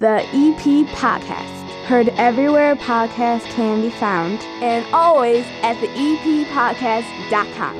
The EP Podcast. Heard everywhere podcasts can be found, and always at the E eppodcast.com.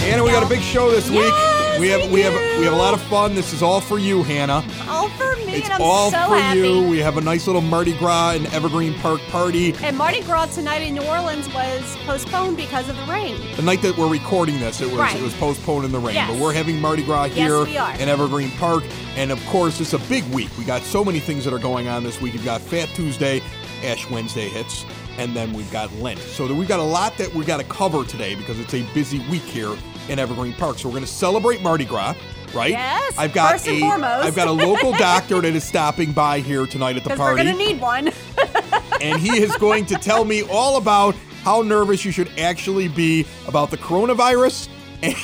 Hannah, we got a big show this week. Yes, We have we we have we have a lot of fun. This is all for you, Hannah. All for me, It's and I'm all so for happy. you. We have a nice little Mardi Gras and Evergreen Park party. And Mardi Gras tonight in New Orleans was postponed because of the rain. The night that we're recording this, it was Right. it was postponed in the rain. Yes. But we're having Mardi Gras Yes, here we are. in Evergreen Park, and of course, it's a big week. We got so many things that are going on this week. You've got Fat Tuesday, Ash Wednesday hits, and then we've got Lent. So we've got a lot that we've got to cover today because it's a busy week here in Evergreen Park. So we're going to celebrate Mardi Gras. Right? Yes, I've got first and foremost. I've got a local doctor that is stopping by here tonight at the Because we're party going to need one. and he is going to tell me all about how nervous you should actually be about the coronavirus. And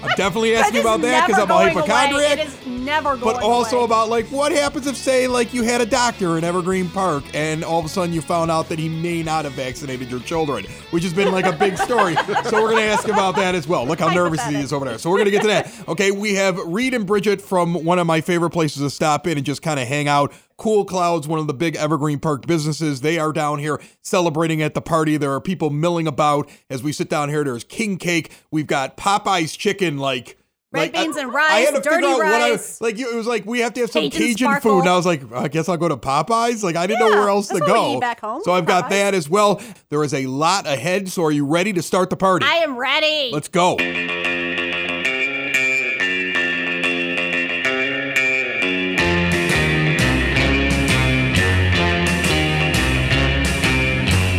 I'm definitely asking about that because I'm a going away. hypochondriac. It is never going But also away. about like what happens if say like you had a doctor in Evergreen Park and all of a sudden you found out that he may not have vaccinated your children, which has been like a big story. so we're gonna ask about that as well. Look how nervous he is over there. So we're gonna get to that. Okay, we have Reed and Bridget from one of my favorite places to stop in and just kind of hang out. Cool Clouds, one of the big Evergreen Park businesses, they are down here celebrating at the party. There are people milling about as we sit down here. There's king cake. We've got Popeye's chicken, like Red like, I- beans and I had rice, to figure dirty out what I rice. like. It was like we have to have some Cajun Cajun food, and I was like, I guess I'll go to Popeyes. Like I didn't know where else to that's what we go. back home, So I've got that as well. There is a lot ahead. So are you ready to start the party? I am ready. Let's go.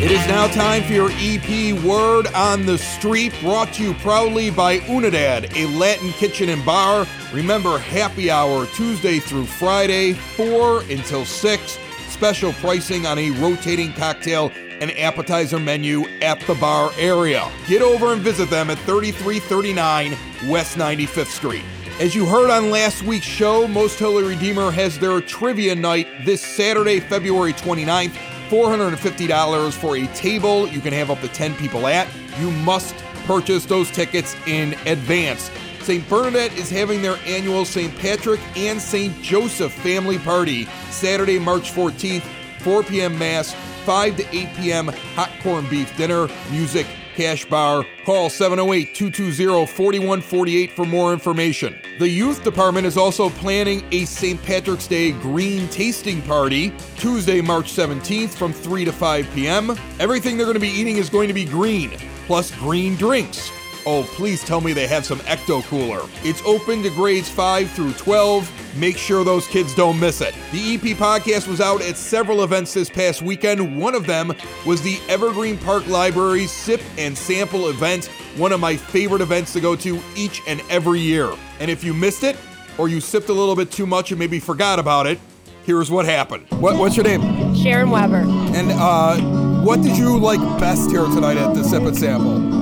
It is now time for your EP Word on the Street, brought to you proudly by Unidad, a Latin kitchen and bar. Remember, happy hour Tuesday through Friday, 4 until 6. Special pricing on a rotating cocktail and appetizer menu at the bar area. Get over and visit them at 3339 West 95th Street. As you heard on last week's show, Most Holy Redeemer has their trivia night this Saturday, February 29th. $450 for a table you can have up to 10 people at. You must purchase those tickets in advance. St. Bernadette is having their annual St. Patrick and St. Joseph family party Saturday, March 14th, 4 p.m. Mass, 5 to 8 p.m. hot corned beef dinner, music, cash bar. Call 708 220 4148 for more information. The youth department is also planning a St. Patrick's Day green tasting party Tuesday, March 17th from 3 to 5 p.m. Everything they're going to be eating is going to be green, plus green drinks. Oh, please tell me they have some Ecto Cooler. It's open to grades 5 through 12. Make sure those kids don't miss it. The EP podcast was out at several events this past weekend. One of them was the Evergreen Park Library Sip and Sample event, one of my favorite events to go to each and every year. And if you missed it, or you sipped a little bit too much and maybe forgot about it, here's what happened. What, what's your name? Sharon Weber. And uh, what did you like best here tonight at the Sip and Sample?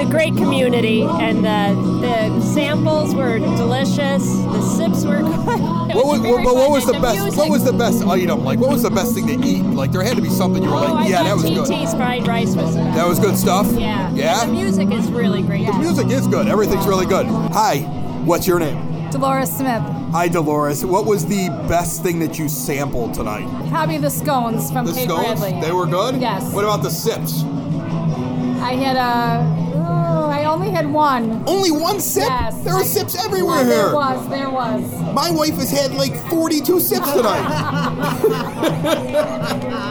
The great community and the, the samples were delicious. The sips were good. What was, very but what was and the best? music- What was the best item? Like, what was the best thing to eat? Like, there had to be something you were Oh, like, I yeah, that thought was good. TT's fried rice was the best. That was good stuff. Yeah. Yeah. And the music is really great. The music is good. Everything's really good. Hi. What's your name? Dolores Smith. Hi, Dolores. What was the best thing that you sampled tonight? Probably the scones from The Kate scones. Bradley. They were good. Yes. What about the sips? I had a. I only had one. Only one sip. Yes. There were sips everywhere There here. was. There was. My wife has had like 42 sips tonight.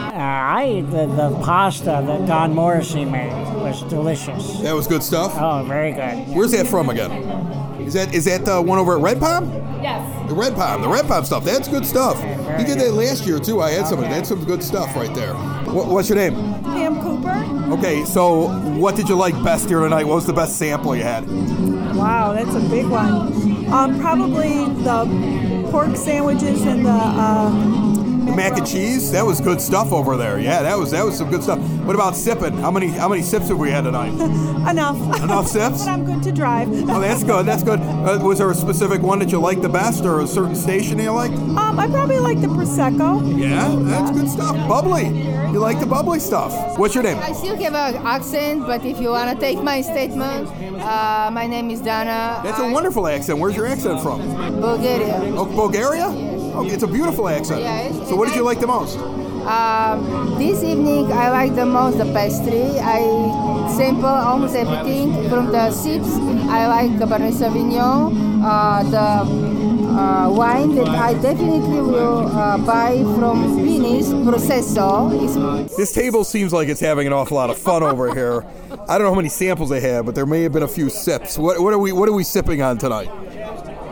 Uh, I ate the, the pasta that Don Morrissey made. It was delicious. that was good stuff. Oh, very good. Where's that from again? Is that is that the one over at Red Palm? Yes. The Red Palm, the Red Palm stuff. That's good stuff. He did that last year too. I had some. of it. That's some good stuff right there. What, what's your name? Pam Cooper. Okay, so what did you like best here tonight? What was the best sample you had? Wow, that's a big one. Um, probably the pork sandwiches and the um, The mac and cheese, that was good stuff over there. Yeah, that was that was some good stuff. What about sipping? How many how many sips have we had tonight? Enough. Enough sips? but I'm good to drive. Oh, that's good. That's good. Uh, was there a specific one that you liked the best, or a certain station you liked? Um, I probably like the prosecco. Yeah, that's good stuff. Bubbly. You like the bubbly stuff. What's your name? I still have an accent, but if you want to take my statement, uh, my name is Dana. That's a wonderful accent. Where's your accent from? Bulgaria. Oh, Bulgaria? Oh, it's a beautiful accent. Yeah, it's- So, what did you like the most? Um, this evening, I like the most the pastry. I sample almost everything from the sips. I like Cabernet Sauvignon, uh, the uh, wine that I definitely will uh, buy from Venice, Processo. It's This table seems like it's having an awful lot of fun over here. I don't know how many samples they have, but there may have been a few sips. What, what are we What are we sipping on tonight?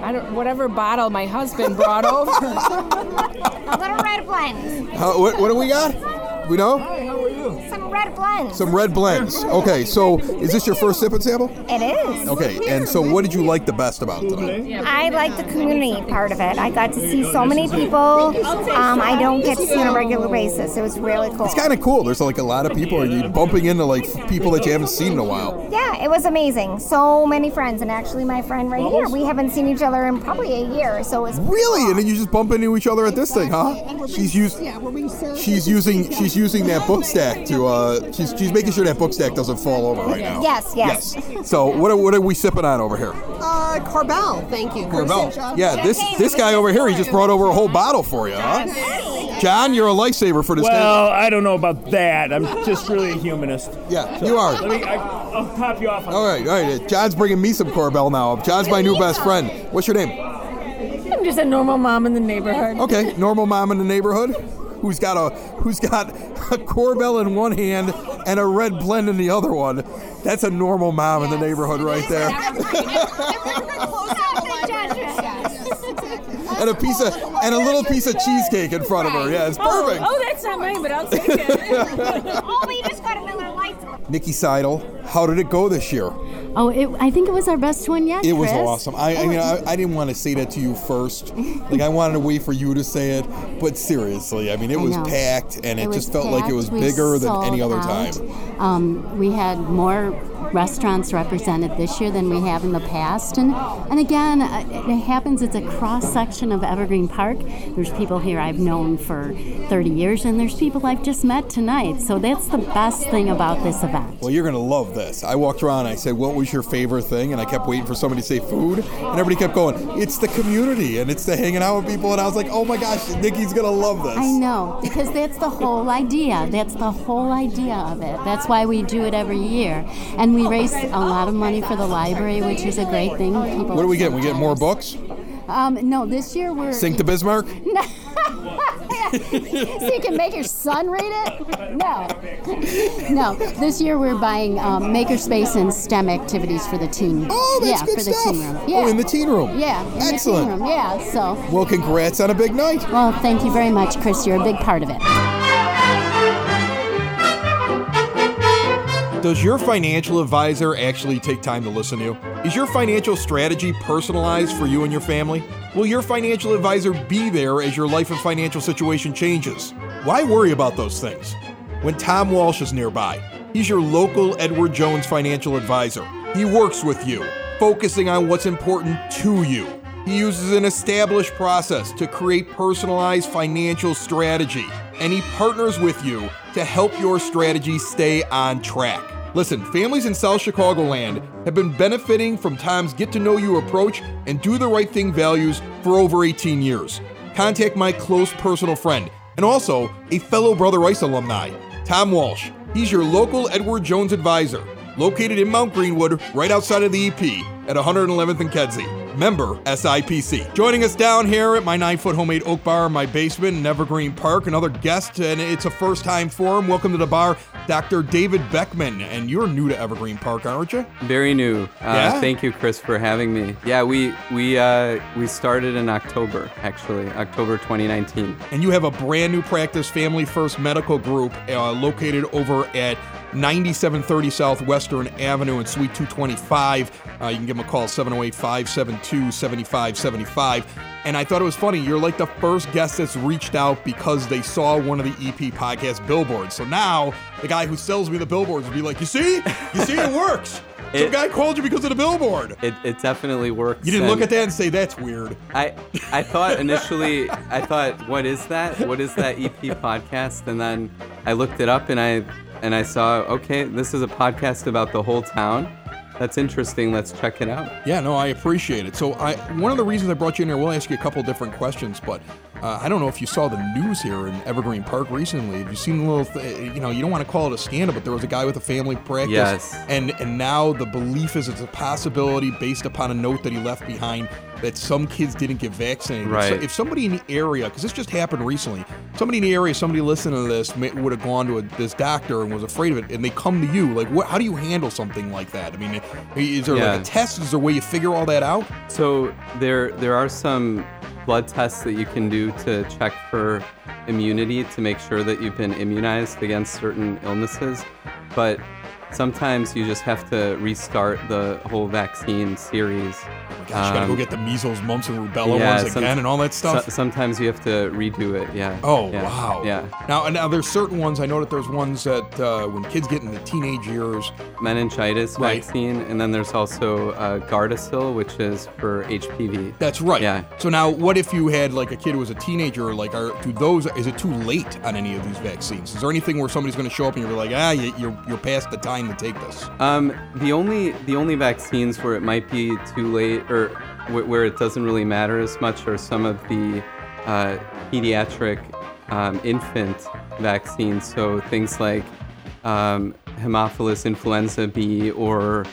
I don't, whatever bottle my husband brought over. A little red blend. How, what, what do we got? We know Some red blends. some red blends. Okay, so is this your first sip and sample? It is. Okay, and so what did you like the best about tonight? I like the community part of it. I got to see so many people um, I don't get to see on a regular basis. It was really cool. It's kind of cool. There's like a lot of people, and you bumping into like people that you haven't seen in a while. Yeah, it was amazing. So many friends, and actually, my friend right here, we haven't seen each other in probably a year. So it's Really? And then you just bump into each other at this thing, huh? She's used. She's using. She's using that book stack to. Uh, she's she's making sure that book stack doesn't fall over right now. Yes, yes. So what are, what are we sipping on over here? Uh, Korbel, thank you. Korbel. Yeah, this this guy over here, he just brought over a whole bottle for you, huh? John, you're a lifesaver for this Well, I don't know about that. I'm just really a humanist. Yeah, you are. Let me, I, I'll top you off. On All right, all right. John's bringing me some Korbel now. John's my new best friend. What's your name? I'm just a normal mom in the neighborhood. Okay, normal mom in the neighborhood who's got a who's got a Korbel in one hand and a red blend in the other one. That's a normal mom in the neighborhood right there. and a piece of and a little piece of cheesecake in front of her. Yeah, it's Oh, perfect. oh, that's not mine, but I'll take it. oh, we just got a Miller Lite. Nikki Seidel, how did it go this year? Oh, it, I think it was our best one yet. It was awesome. I, I mean, I, I didn't want to say that to you first. Like, I wanted to wait for you to say it. But seriously, I mean, it I was know. packed, and it, was just felt like it was. We bigger than any other out. time. Um, we had more restaurants represented this year than we have in the past, and and again, uh, it happens. It's a cross section of Evergreen Park. There's people here I've known for 30 years, and there's people I've just met tonight. So that's the best thing about this event. Well, you're going to love this. I walked around and I said, What was your favorite thing? And I kept waiting for somebody to say food. And everybody kept going, It's the community and it's the hanging out with people. And I was like, Oh my gosh, Nikki's going to love this. I know, because that's the whole idea. That's the whole idea of it. That's why we do it every year. And we raise a lot of money for the library, which is a great thing. People What do we get? We get more books? Um, no, this year we're. Sink to Bismarck? so you can make your son read it? No. No, this year we're buying um, makerspace and STEM activities for the teen. Oh, that's yeah, good for the stuff. teen room. Oh, in the teen room. Yeah, in Excellent. the teen room. Yeah, so. Well, congrats on a big night. Well, thank you very much, Chris. You're a big part of it. Does your financial advisor actually take time to listen to you? Is your financial strategy personalized for you and your family? Will your financial advisor be there as your life and financial situation changes? Why worry about those things? When Tom Walsh is nearby, he's your local Edward Jones financial advisor. He works with you, focusing on what's important to you. He uses an established process to create personalized financial strategy, and he partners with you to help your strategy stay on track. Listen, families in South Chicagoland have been benefiting from Tom's get to know you approach and do the right thing values for over 18 years. Contact my close personal friend and also a fellow Brother Rice alumni, Tom Walsh. He's your local Edward Jones advisor, located in Mount Greenwood, right outside of the EP at 111th and Kedzie. Member SIPC. Joining us down here at my nine foot homemade oak bar in my basement in Evergreen Park, another guest, and it's a first time for him. Welcome to the bar, Dr. David Beckman. And you're new to Evergreen Park, aren't you? Very new. Uh, Yeah? Thank you, Chris, for having me. Yeah, we we uh, we started in October, actually, October 2019. And you have a brand new practice, Family First Medical Group, uh, located over at 9730 Southwestern Avenue in Suite 225. Uh, you can give them a call 708 572 7575. And I thought it was funny. You're like the first guest that's reached out because they saw one of the EP podcast billboards. So now the guy who sells me the billboards would be like, You see? You see, it works. Some It- guy called you because of the billboard. It, it definitely works. You didn't look at that and say, That's weird. I I thought initially I thought what is that? What is that EP podcast? And then I looked it up and I and I saw okay, this is a podcast about the whole town. That's interesting. Let's check it out. Yeah, no, I appreciate it. So, I one of the reasons I brought you in here, we'll ask you a couple different questions, but uh, I don't know if you saw the news here in Evergreen Park recently. Have you seen the little, th- you know, you don't want to call it a scandal, but there was a guy with a family practice, Yes. and and now the belief is it's a possibility based upon a note that he left behind that some kids didn't get vaccinated. Right. So if somebody in the area, because this just happened recently, somebody in the area, somebody listening to this may, would have gone to a, this doctor and was afraid of it, and they come to you, like, what? How do you handle something like that? I mean, is there Yeah. like a test? Is there a way you figure all that out? So there there are some blood tests that you can do to check for immunity to make sure that you've been immunized against certain illnesses, but sometimes you just have to restart the whole vaccine series. Gosh, you gotta go Um, get the measles, mumps, and rubella yeah, ones again and all that stuff. so- sometimes you have to redo it. Yeah. Oh Yeah. wow! Yeah. Now, now there's certain ones. I know that there's ones that uh, when kids get into teenage years, Meningitis Right. vaccine, and then there's also uh, Gardasil, which is for HPV. that's right. Yeah. So now, what if you had like a kid who was a teenager? Like, are do those? Is it too late on any of these vaccines? Is there anything where somebody's going to show up and you're like, ah, you, you're you're past the time to take this? Um, the only the only vaccines where it might be too late or wh- where it doesn't really matter as much are some of the uh, pediatric um, infant vaccines. So things like um, Haemophilus influenza B or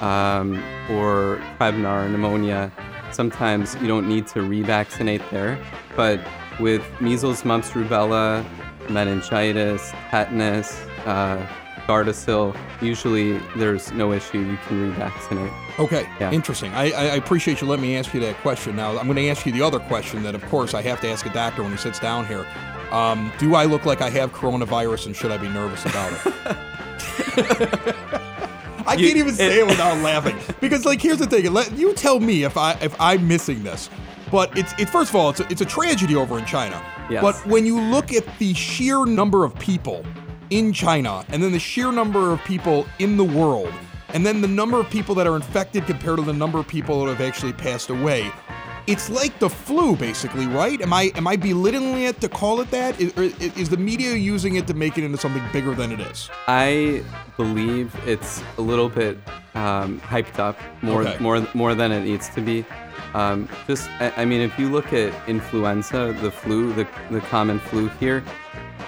um, or Prevnar pneumonia. Sometimes you don't need to revaccinate there, but with measles, mumps, rubella, meningitis, tetanus, uh, Gardasil, usually there's no issue. You can revaccinate. Okay, Yeah. interesting. I, I appreciate you letting me ask you that question. Now, I'm going to ask you the other question that, of course, I have to ask a doctor when he sits down here. Um, do I look like I have coronavirus and should I be nervous about it? I You- can't even say it without laughing because, like, here's the thing. Let you tell me if I if I'm missing this. But it's it first of all, it's a, it's a tragedy over in China. Yes. But when you look at the sheer number of people in China, and then the sheer number of people in the world, and then the number of people that are infected compared to the number of people that have actually passed away, it's like the flu, basically, right? Am I am I belittling it to call it that? Is, is the media using it to make it into something bigger than it is? I believe it's a little bit um, hyped up more Okay. more more than it needs to be. Um, just, I, I mean, if you look at influenza, the flu, the, the common flu here,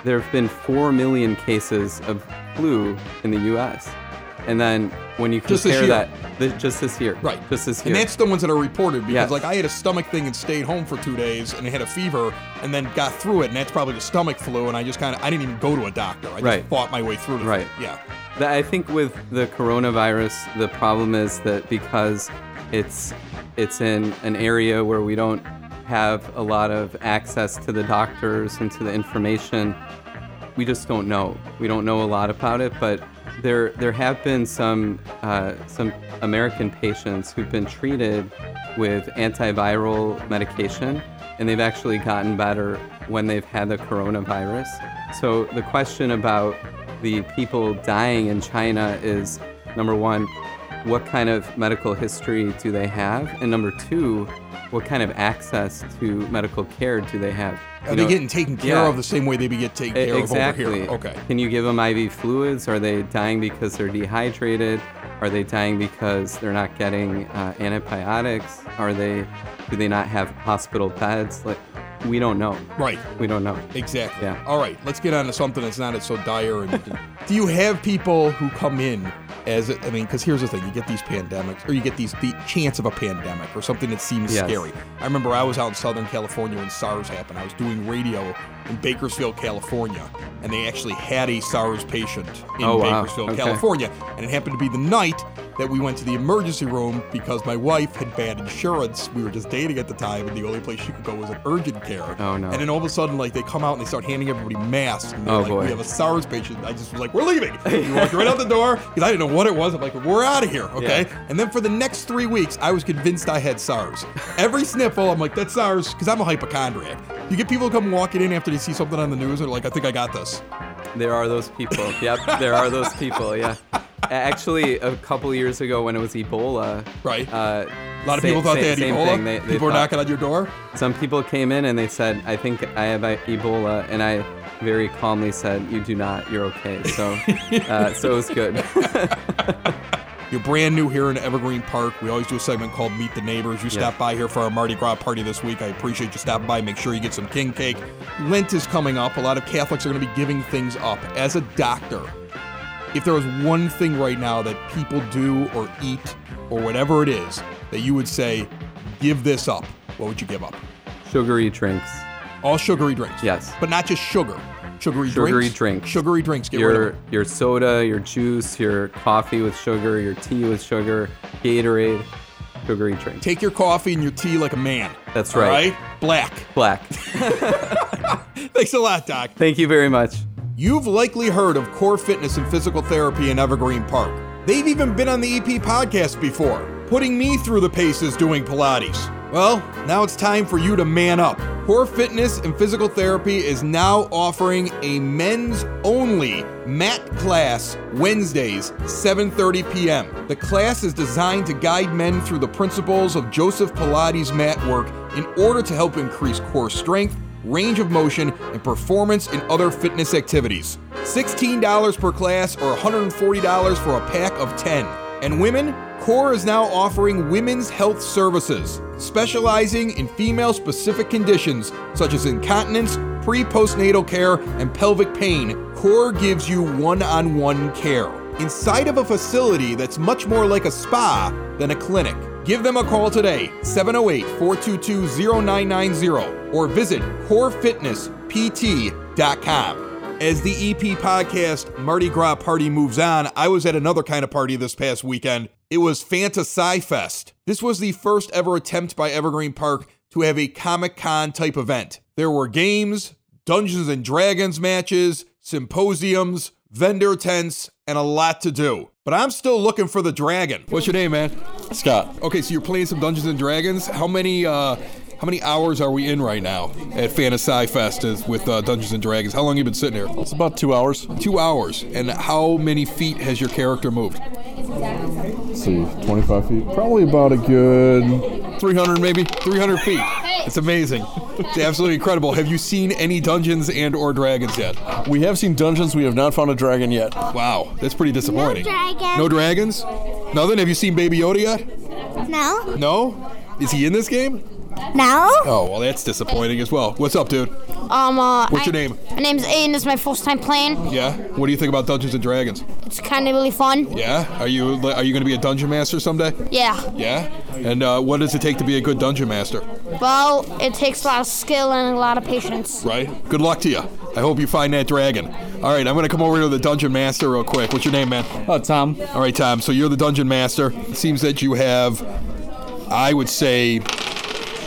there have been four million cases of flu in the U.S. And then when you compare that, the, just this year, Right. Just this year, And that's the ones that are reported because, Yes. like, I had a stomach thing and stayed home for two days and I had a fever and then got through it, and that's probably the stomach flu. And I just kind of, I didn't even go to a doctor. I just fought my way through the Right. thing. Yeah. That- I think with the coronavirus, the problem is that because it's it's in an area where we don't have a lot of access to the doctors and to the information, we just don't know. We don't know a lot about it, but there there have been some uh, some American patients who've been treated with antiviral medication, and they've actually gotten better when they've had the coronavirus. So the question about the people dying in China is number one, what kind of medical history do they have? And number two, what kind of access to medical care do they have? Are You they know- getting taken care Yeah. of the same way they be get taken care exactly. of over here? Okay. Can you give them IV fluids? Are they dying because they're dehydrated? Are they dying because they're not getting uh, antibiotics? Are they? Do they not have hospital beds? Like, we don't know. Right. We don't know. Exactly. Yeah. All right, let's get on to something that's not so dire. And do you have people who come in as I mean, because here's the thing: you get these pandemics, or you get these the chance of a pandemic, or something that seems Yes. scary. I remember I was out in Southern California when SARS happened. I was doing radio in Bakersfield, California, and they actually had a SARS patient in Oh, wow. Bakersfield, Okay. California, and it happened to be the night that we went to the emergency room because my wife had bad insurance. We were just dating at the time, and the only place she could go was an urgent care. Oh, no. And then all of a sudden, like they come out and they start handing everybody masks. And they're Oh, like, boy. We have a SARS patient. I just was like, we're leaving. We walked right out the door because I didn't know what it was. I'm like, we're out of here, okay? Yeah. And then for the next three weeks, I was convinced I had SARS. Every sniffle, I'm like, that's SARS because I'm a hypochondriac. You get people come walking in after they see something on the news, and they're like, I think I got this. There are those people. Yep, there are those people. Yeah. Actually, a couple years ago when it was Ebola, right? Uh, A lot of people thought they had same Ebola. They, they people were knocking on your door. Some people came in and they said, "I think I have uh, Ebola," and I very calmly said, "You do not. You're okay." So, uh, so it was good. You're brand new here in Evergreen Park. We always do a segment called Meet the Neighbors. You Yeah. stopped by here for our Mardi Gras party this week. I appreciate you stopping by. Make sure you get some king cake. Lent is coming up. A lot of Catholics are going to be giving things up. As a doctor, if there was one thing right now that people do or eat or whatever it is that you would say, give this up, what would you give up? Sugary drinks. All sugary drinks. Yes. But not just sugar. Sugary, Sugary drinks. drinks. Sugary drinks. Get your rid of it. your soda, your juice, your coffee with sugar, your tea with sugar, Gatorade, sugary drink. Take your coffee and your tea like a man. That's All right. Black. Black. Thanks a lot, Doc. Thank you very much. You've likely heard of Core Fitness and Physical Therapy in Evergreen Park. They've even been on the EP podcast before, putting me through the paces doing Pilates. Well, now it's time for you to man up. Core Fitness and Physical Therapy is now offering a men's only mat class Wednesdays, 7:30 p.m. The class is designed to guide men through the principles of Joseph Pilates mat work in order to help increase core strength, range of motion, and performance in other fitness activities. $16 per class or $140 for a pack of 10. And women, Core is now offering women's health services, specializing in female specific conditions such as incontinence, pre postnatal care, and pelvic pain. Core gives you one on one care inside of a facility that's much more like a spa than a clinic. Give them a call today, 708 422 0990, or visit corefitnesspt.com. As the EP podcast Mardi Gras party moves on, I was at another kind of party this past weekend. It was FantaSciFest. This was the first ever attempt by Evergreen Park to have a Comic Con type event. There were games, Dungeons and Dragons matches, symposiums, vendor tents, and a lot to do. But I'm still looking for the dragon. What's your name, man? Scott. Okay, so you're playing some Dungeons and Dragons. How many uh how many hours are we in right now at FantaSciFest is with uh, Dungeons and Dragons? How long you been sitting here? It's about two hours. Two hours. And how many feet has your character moved? See, 25 feet. Probably about a good 300 maybe 300 feet it's amazing it's absolutely incredible have you seen any dungeons and or dragons yet We have seen dungeons. We have not found a dragon yet. wow that's pretty disappointing dragon. no dragons nothing have you seen baby yoda yet No. no is he in this game No. oh well that's disappointing as well what's up dude Um, uh, What's your name? My name's Aiden. This is my first time playing. yeah what do you think about dungeons and dragons It's kind of really fun. yeah are you are you going to be a dungeon master someday Yeah. yeah and uh, what does it take to be a good dungeon master Well, it takes a lot of skill and a lot of patience. right good luck to you i hope you find that dragon all right i'm going to come over to the dungeon master real quick what's your name man Oh, Tom. All right, Tom. So you're the dungeon master. It seems that you have, I would say,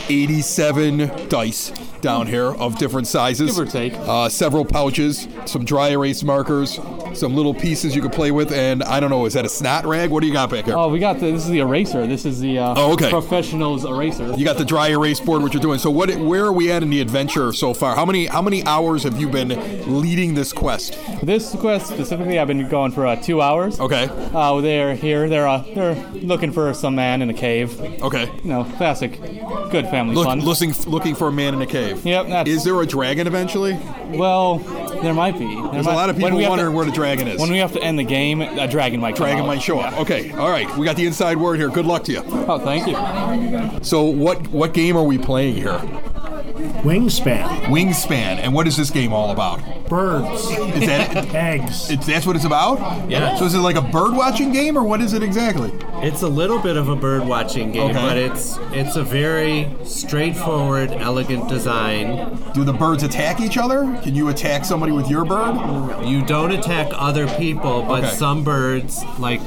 87 dice down here of different sizes. Give or take. Uh, several pouches, some dry erase markers, some little pieces you can play with, and I don't know, is that a snot rag? What do you got back here? Oh, we got the, this is the eraser. This is the uh, Oh, okay. professional's eraser. You got the dry erase board. What you're doing? So what? Where are we at in the adventure so far? How many how many hours have you been leading this quest? This quest specifically, I've been going for uh, two hours. Okay. Uh, they're here. They're uh, they're looking for some man in a cave. Okay. You know, classic, good family Look, fun. looking looking for a man in a cave. Yep. That's, Is there a dragon eventually? well, there might be. There There's a lot of people wondering to- where the dragon is. When we have to end the game, a dragon might come Dragon might show up. Okay, all right. We got the inside word here. Good luck to you. Oh, thank you. So, what what game are we playing here? Wingspan. Wingspan. And what is this game all about? Birds. Is that eggs? It's, that's what it's about. Yeah. So is it like a bird watching game, or what is it exactly? It's a little bit of a bird watching game, Okay. but it's it's a very straightforward, elegant design. Do the birds attack each other? Can you attack somebody with your bird? You don't attack other people, but Okay. some birds, like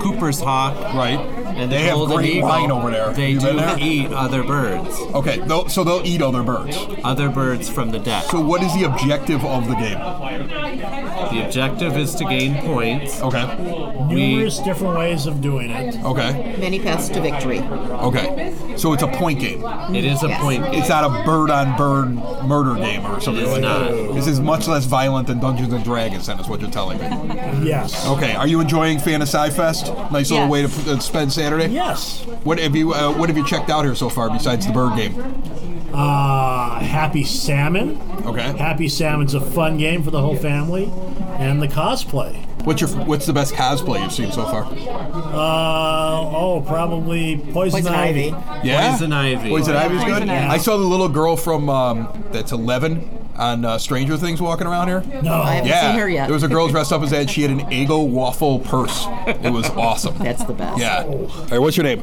Cooper's hawk, right, and They have golden great eagle, wine over there. They You do there? eat other birds. Okay, they'll, so they'll eat other birds. Other birds from the deck. So what is the objective of the game? The objective is to gain points. Okay. Numerous different ways of doing it. Okay. Many paths to victory. Okay. So it's a point game. It is a Yes. point game. It's not a bird on bird murder game or something It's like not. that. This is much less violent than Dungeons and Dragons, then, is what you're telling me. Yes. Okay. Are you enjoying FantaSciFest? Nice little Yes. way to uh, spend Saturday. Yes. What have you uh, What have you checked out here so far besides the bird game? Uh, Happy Salmon. Okay. Happy Salmon's a fun game for the whole family, and the cosplay. What's your What's the best cosplay you've seen so far? Uh, oh, probably Poison, Poison Ivy. Ivy. Yeah. Poison Ivy. Poison Ivy's good. Poison Ivy. I saw the little girl from um, that's 11 on uh, Stranger Things walking around here. No. I haven't Yeah, seen her yet. there was a girl dressed up as Ed. She had an Eggo waffle purse. It was awesome. That's the best. Yeah. All right, what's your name?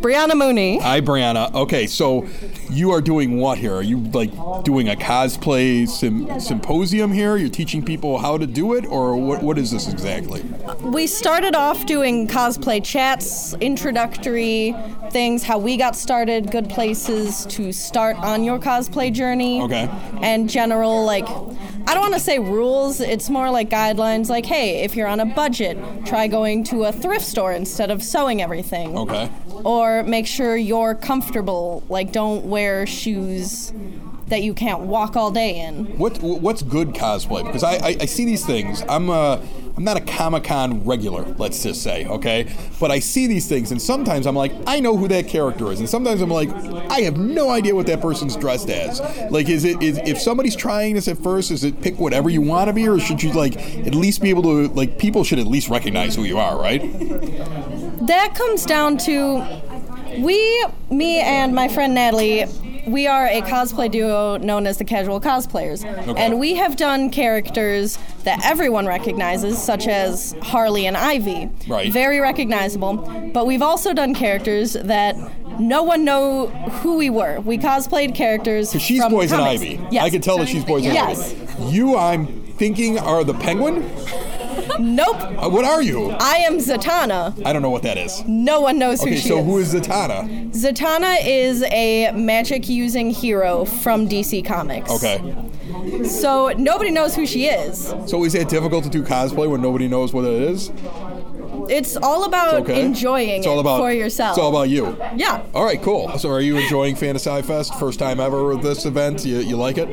Brianna Mooney. Hi, Brianna. Okay, so you are doing what here? Are you like doing a cosplay sym- symposium here? You're teaching people how to do it, or what? What is this exactly? We started off doing cosplay chats, introductory things, how we got started, good places to start on your cosplay journey. Okay. And general, like, I don't want to say rules, it's more like guidelines like, hey, if you're on a budget, try going to a thrift store instead of sewing everything. Okay. Or make sure you're comfortable, like, don't wear shoes that you can't walk all day in. What What's good cosplay? Because I, I, I see these things. I'm a I'm not a Comic Con regular, let's just say, okay? But I see these things, and sometimes I'm like, I know who that character is, and sometimes I'm like, I have no idea what that person's dressed as. Like, is it is if somebody's trying this at first, is it pick whatever you want to be, or should you like at least be able to like people should at least recognize who you are, right? That comes down to we, me, and my friend Natalie. We are a cosplay duo known as the Casual Cosplayers. And we have done characters that everyone recognizes, such as Harley and Ivy. Right. Very recognizable. But we've also done characters that no one know who we were. We cosplayed characters. She's from Poison comics. Ivy. Yes. I can tell that she's Poison Yes. Ivy. You, I'm thinking, are the Penguin? Nope. Uh, what are you? I am Zatanna. I don't know what that is. No one knows who Okay, she so is. who is Zatanna? Zatanna is a magic using hero from DC Comics. Okay. So nobody knows who she is. So is it difficult to do cosplay when nobody knows what it is? It's all about It's okay. enjoying It's all it about for yourself. It's all about you. Yeah. All right, cool. So are you enjoying FantaSciFest? First time ever with this event? You, you like it?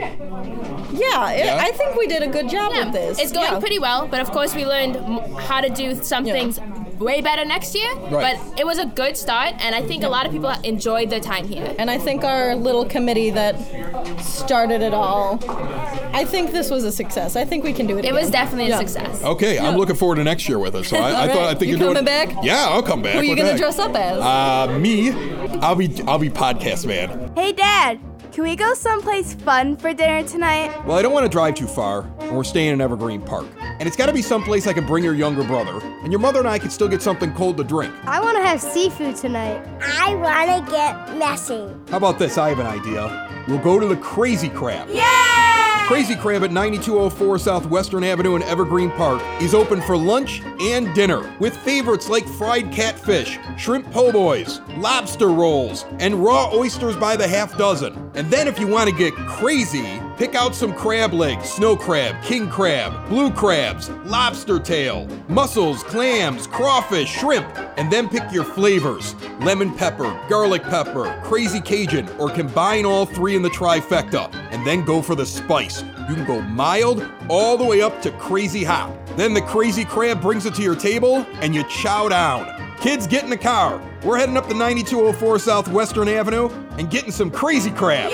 Yeah, it- Yeah? I think we did a good job with this. It's going Yeah. pretty well, but of course we learned m- how to do some things way better next year. Right. But it was a good start, and I think a lot of people enjoyed their time here. And I think our little committee that started it all, I think this was a success. I think we can do it. It again. was definitely a success. Okay, I'm looking forward to next year with us. So I, I All thought I think You are doing. coming back? Yeah, I'll come back. Who are you gonna dress up as? Uh, me. I'll be I'll be podcast man. Hey, Dad, can we go someplace fun for dinner tonight? Well, I don't want to drive too far, and we're staying in Evergreen Park. And it's got to be someplace I can bring your younger brother, and your mother and I can still get something cold to drink. I want to have seafood tonight. I want to get messy. How about this? I have an idea. We'll go to the Crazy Crab. Crazy Crab at 9204 Southwestern Avenue in Evergreen Park is open for lunch and dinner with favorites like fried catfish, shrimp po' boys, lobster rolls, and raw oysters by the half dozen. And then if you want to get crazy, pick out some crab legs, snow crab, king crab, blue crabs, lobster tail, mussels, clams, crawfish, shrimp, and then pick your flavors lemon pepper, garlic pepper, crazy Cajun, or combine all three in the trifecta, and then go for the spice. You can go mild all the way up to crazy hot. Then the crazy crab brings it to your table, and you chow down. Kids, get in the car. We're heading up the 9204 Southwestern Avenue and getting some crazy crab.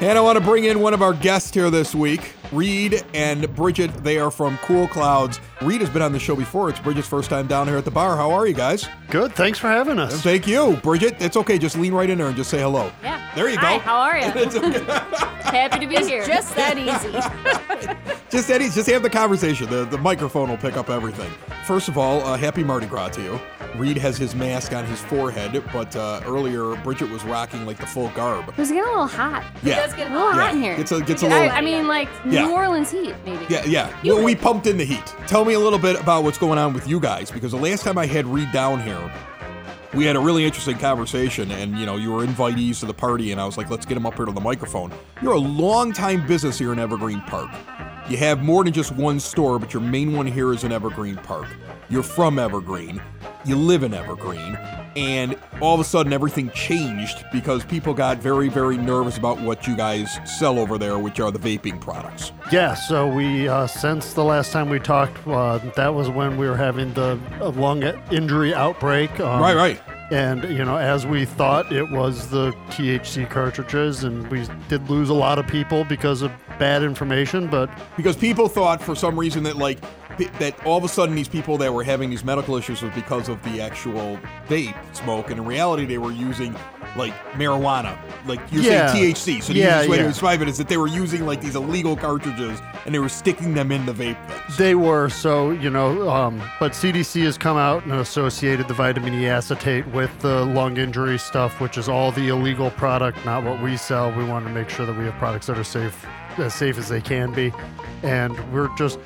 And I want to bring in one of our guests here this week. Reed and Bridget, they are from Cool Clouds. Reed has been on the show before. It's Bridget's first time down here at the bar. How are you guys? Good. Thanks for having us. Thank you. Bridget, it's okay. Just lean right in there and just say hello. Yeah. There you Hi, go. how are you? It's okay. Happy to be It's here. just that easy. Just Eddie, just have the conversation. The, the microphone will pick up everything. First of all, uh, happy Mardi Gras to you. Reed has his mask on his forehead, but uh, earlier Bridget was rocking like the full garb. It was getting a little hot. Yeah. It does get a little Yeah. hot in here. Gets a- gets a I- little- I, mean, like Yeah. New Orleans heat, maybe. Yeah, yeah. Well, we pumped in the heat. Tell me a little bit about what's going on with you guys, because the last time I had Reed down here, we had a really interesting conversation, and you know, you were invitees to the party, and I was like, let's get him up here to the microphone. You're a long-time business here in Evergreen Park. You have more than just one store, but your main one here is in Evergreen Park. You're from Evergreen. You live in Evergreen. And all of a sudden, everything changed because people got very, very nervous about what you guys sell over there, which are the vaping products. Yeah, so we, uh, since the last time we talked, uh, that was when we were having the uh, lung injury outbreak. Um, Right, right. And, you know, as we thought, it was the THC cartridges, and we did lose a lot of people because of bad information, but. because people thought for some reason that like that all of a sudden these people that were having these medical issues was because of the actual vape smoke and in reality they were using like marijuana like you're Yeah. saying THC so the Yeah, easiest way to yeah. describe it is that they were using like these illegal cartridges and they were sticking them in the vape things They were so you know, um, but CDC has come out and associated the vitamin E acetate with the lung injury stuff, which is all the illegal product, not what we sell. We want to make sure that we have products that are safe, as safe as they can be, and we're just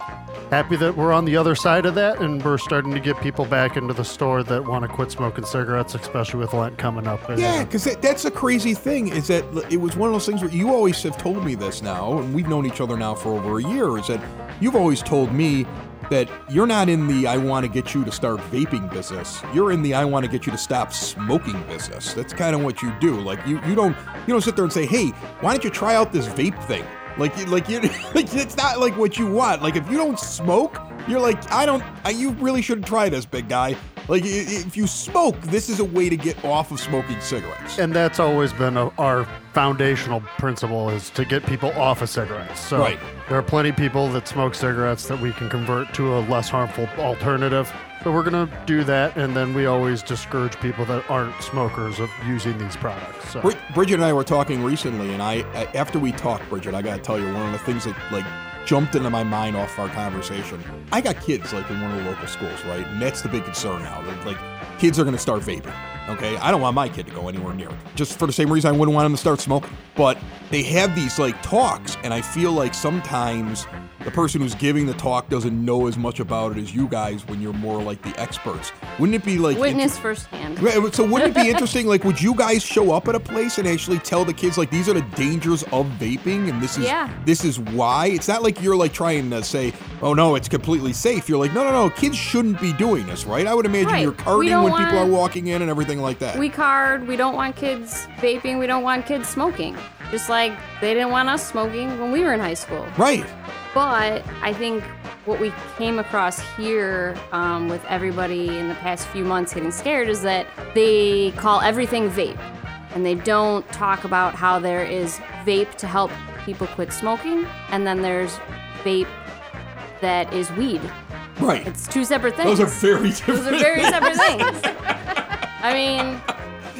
happy that we're on the other side of that, and we're starting to get people back into the store that want to quit smoking cigarettes, especially with Lent coming up. And, Yeah, uh, because that, that's the crazy thing is that it was one of those things where you always have told me this now, and we've known each other now for over a year. Is that you've always told me that you're not in the I want to get you to start vaping business. You're in the I want to get you to stop smoking business. That's kind of what you do. Like you you don't you don't sit there and say, hey, why don't you try out this vape thing? Like like you like it's not like what you want. Like if you don't smoke, you're like I don't. I, you really should try this, big guy. Like if you smoke, this is a way to get off of smoking cigarettes. and that's always been a, our foundational principle is to get people off of cigarettes. So Right. there are plenty of people that smoke cigarettes that we can convert to a less harmful alternative. So we're going to do that, and then we always discourage people that aren't smokers of using these products. So. Brid- Bridget and I were talking recently, and I after we talked, Bridget, I gotta tell you one of the things that like jumped into my mind off our conversation. I got kids like in one of the local schools, right? And that's the big concern now. Like kids are gonna start vaping. Okay, I don't want my kid to go anywhere near it, just for the same reason I wouldn't want him to start smoking. But they have these like talks, and I feel like sometimes the person who's giving the talk doesn't know as much about it as you guys when you're more like the experts. Wouldn't it be like Witness inter- firsthand. Right, So wouldn't it be interesting? Like, would you guys show up at a place and actually tell the kids like these are the dangers of vaping, and this is Yeah. this is why? It's not like you're like trying to say, oh no, it's completely safe. You're like, no, no, no, kids shouldn't be doing this, right? I would imagine Right. you're We carding don't when people are want- walking in and everything like that. We card. We don't want kids vaping. We don't want kids smoking. Just like they didn't want us smoking when we were in high school. right. But I think what we came across here um, with everybody in the past few months getting scared is that they call everything vape. And they don't talk about how there is vape to help people quit smoking, and then there's vape that is weed. Right. It's two separate things. Those are very different. Those are very separate things. I mean,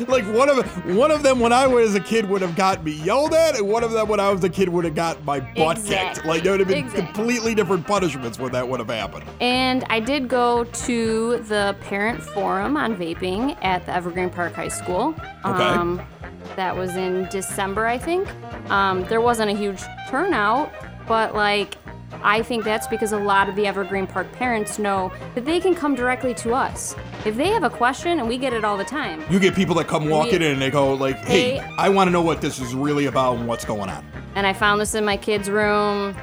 Like one of one of them when I was a kid would have got me yelled at, and one of them when I was a kid would have got my butt kicked. Like there would have been Exactly. completely different punishments when that would have happened. And I did go to the parent forum on vaping at the Evergreen Park High School. Um, that was in December, I think. Um, there wasn't a huge turnout, but like, I think that's because a lot of the Evergreen Park parents know that they can come directly to us. If they have a question, and we get it all the time. You get people that come walking We- in and they go like, "Hey, Hey. I want to know what this is really about and what's going on." And I found this in my kid's room.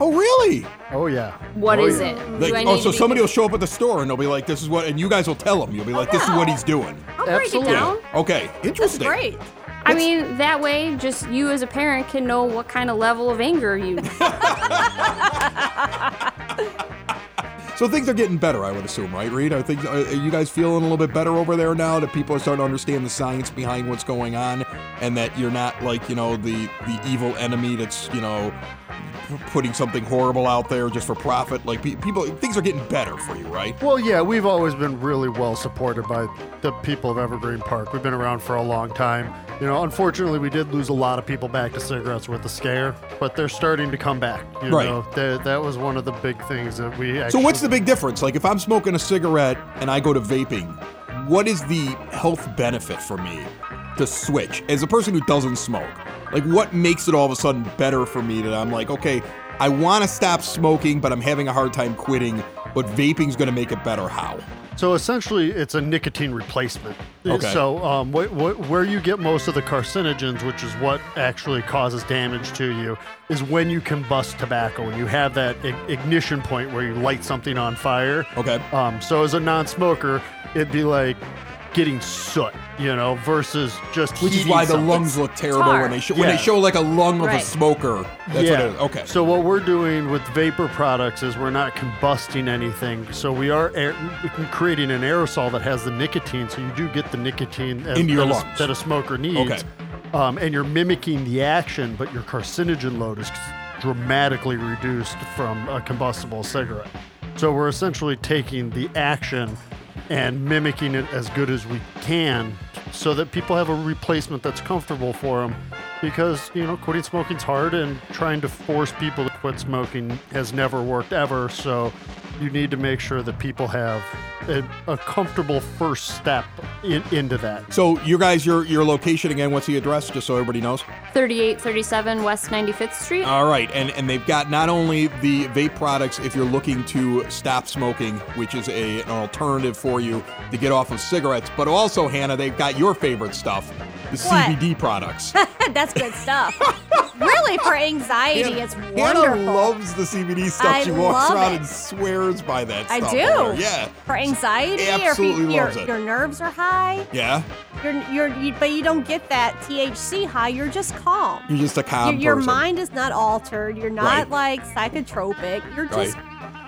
Oh, really? Oh yeah. What oh, is yeah. it? Like, Do I oh, so to be- somebody will show up at the store and they'll be like, "This is what," and you guys will tell them. You'll be like, "This is what oh, he's doing." I'll break it down. Okay, interesting. Great. I mean, that way, just you as a parent can know what kind of level of anger you. So things are getting better, I would assume, right, Reed? Are, things, are are you guys feeling a little bit better over there now that people are starting to understand the science behind what's going on, and that you're not like you know the the evil enemy that's you know putting something horrible out there just for profit. Like pe- people, things are getting better for you, right? Well, yeah, we've always been really well supported by the people of Evergreen Park. We've been around for a long time. You know, unfortunately, we did lose a lot of people back to cigarettes with the scare, but they're starting to come back. You Right. know, that, that was one of the big things that we So what's the big difference? Like if I'm smoking a cigarette and I go to vaping, what is the health benefit for me to switch as a person who doesn't smoke? Like what makes it all of a sudden better for me that I'm like, okay, I want to stop smoking, but I'm having a hard time quitting, but vaping's going to make it better. How? So essentially, it's a nicotine replacement. Okay. So um, wh- wh- where you get most of the carcinogens, which is what actually causes damage to you, is when you combust tobacco. and you have that ig- ignition point where you light something on fire. Okay. Um, so as a non-smoker, it'd be like getting soot, you know, versus just Which is why the something. lungs look terrible when they show when they show like a lung of a smoker. That's yeah. what it is. Okay. So what we're doing with vapor products is we're not combusting anything. So we are air, creating an aerosol that has the nicotine. So you do get the nicotine as- Into your that, a- lungs. that a smoker needs. Okay. Um, and you're mimicking the action, but your carcinogen load is dramatically reduced from a combustible cigarette. So we're essentially taking the action and mimicking it as good as we can so that people have a replacement that's comfortable for them because you know quitting smoking's hard and trying to force people to quit smoking has never worked ever so you need to make sure that people have a, a comfortable first step in, into that So you guys, your your location again? What's the address? Just so everybody knows. 3837 West 95th Street. All right, and and they've got not only the vape products if you're looking to stop smoking, which is a, an alternative for you to get off of cigarettes, but also Hannah, they've got your favorite stuff, the What? CBD products. That's good stuff. really, for anxiety, it's Hannah wonderful. loves the CBD stuff. I she walks around it. and swears by that I do. Yeah. For anxiety, or if Absolutely you, your, loves it. your nerves are high, Yeah. you're, you're, you, but you don't get that THC high. You're just calm. You're just a calm your, your person. mind is not altered. You're not Right. like psychotropic. You're just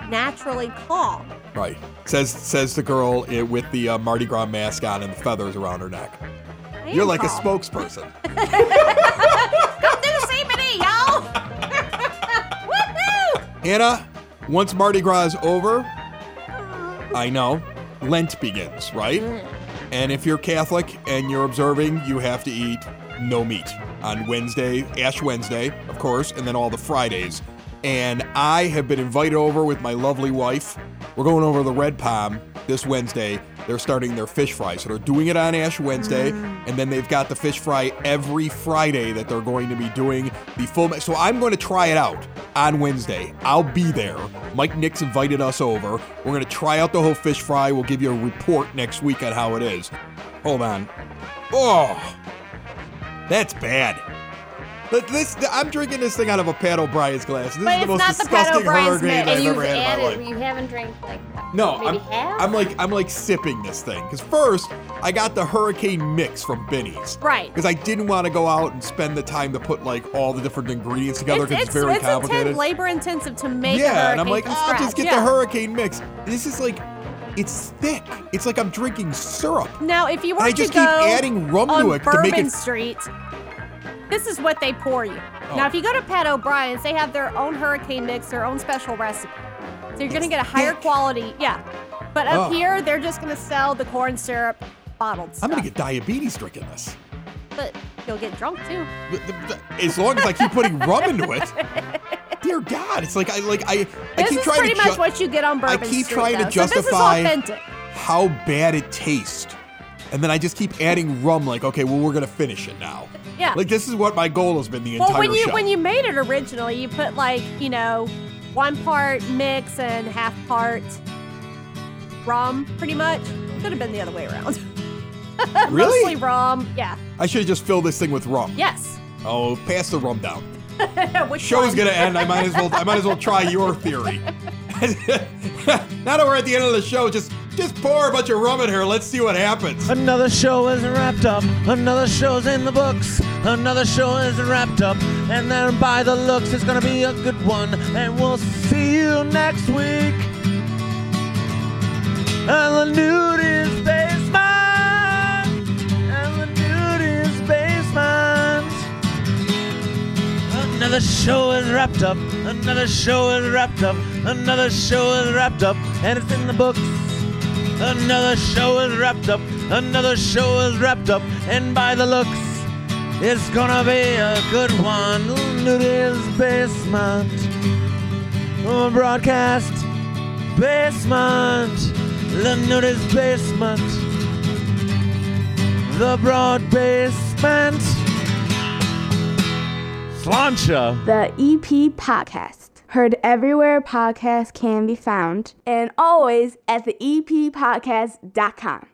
naturally calm. Right. Says says the girl eh, with the uh, Mardi Gras mask on and the feathers around her neck. I You're like a spokesperson. Through the CBD, y'all. Woohoo! Hannah, once Mardi Gras is over, I know, Lent begins, right? And if you're Catholic and you're observing, you have to eat no meat on Wednesday, Ash Wednesday, of course, and then all the Fridays. And I have been invited over with my lovely wife. We're going over the Red Palm this Wednesday. They're starting their fish fry. So they're doing it on Ash Wednesday, mm. and then they've got the fish fry every Friday that they're going to be doing the full. So I'm going to try it out on Wednesday. I'll be there. Mike Nix invited us over. We're going to try out the whole fish fry. We'll give you a report next week on how it is. Hold on. Oh, that's bad. But this, I'm drinking this thing out of a Pat O'Brien's glass. This But is the most disgusting hurricane. I've ever had in my life. you haven't drank like that. No, I'm, half? I'm like I'm like sipping this thing because first I got the hurricane mix from Binny's. Right. Because I didn't want to go out and spend the time to put like all the different ingredients together because it's, it's, very it's complicated. intense, labor intensive to make a yeah, and I'm like, I'll ah, scratch. just get yeah. the hurricane mix. This is like, it's thick. It's like I'm drinking syrup. Now, if you And were I to just keep go adding rum to it to Bourbon make it- Street, this is what they pour you. Oh. Now, if you go to Pat O'Brien's, they have their own hurricane mix, their own special recipe. So you're gonna get a higher quality, yeah. But up Oh. here, they're just gonna sell the corn syrup bottled stuff. I'm gonna get diabetes drinking this. But you'll get drunk too. But the- the- As long as I keep putting rum into it. Dear God, it's like I like I I This keep is trying pretty to much ju- what you get on Bourbon I keep Street, trying to though. So is justify authentic. how bad it tastes. And then I just keep adding rum like, okay, well we're gonna finish it now. Yeah. Like this is what my goal has been the Well, entire when you show. when you made it originally, you put like you know, one part mix and half part rum, pretty much. Could have been the other way around. Really? Mostly rum. Yeah. I should have just filled this thing with rum. Yes. Oh, pass the rum down. Show's one? gonna end. I might as well I might as well try your theory. now that we're at the end of the show, just just pour a bunch of rum in here. Let's see what happens. Another show is wrapped up. Another show's in the books. Another show is wrapped up. And then by the looks, it's gonna be a good one. And we'll see you next week. And the nude is basement. And the nude is basement. Another show is wrapped up. Another show is wrapped up. Another show is wrapped up, and it's in the books. Another show is wrapped up. Another show is wrapped up, and by the looks, it's gonna be a good one. Nudie's basement. Broadcast basement. The Nudie's basement. The broad basement. Sláinte. The EP Podcast. Heard everywhere podcasts can be found and always at the eppodcast.com.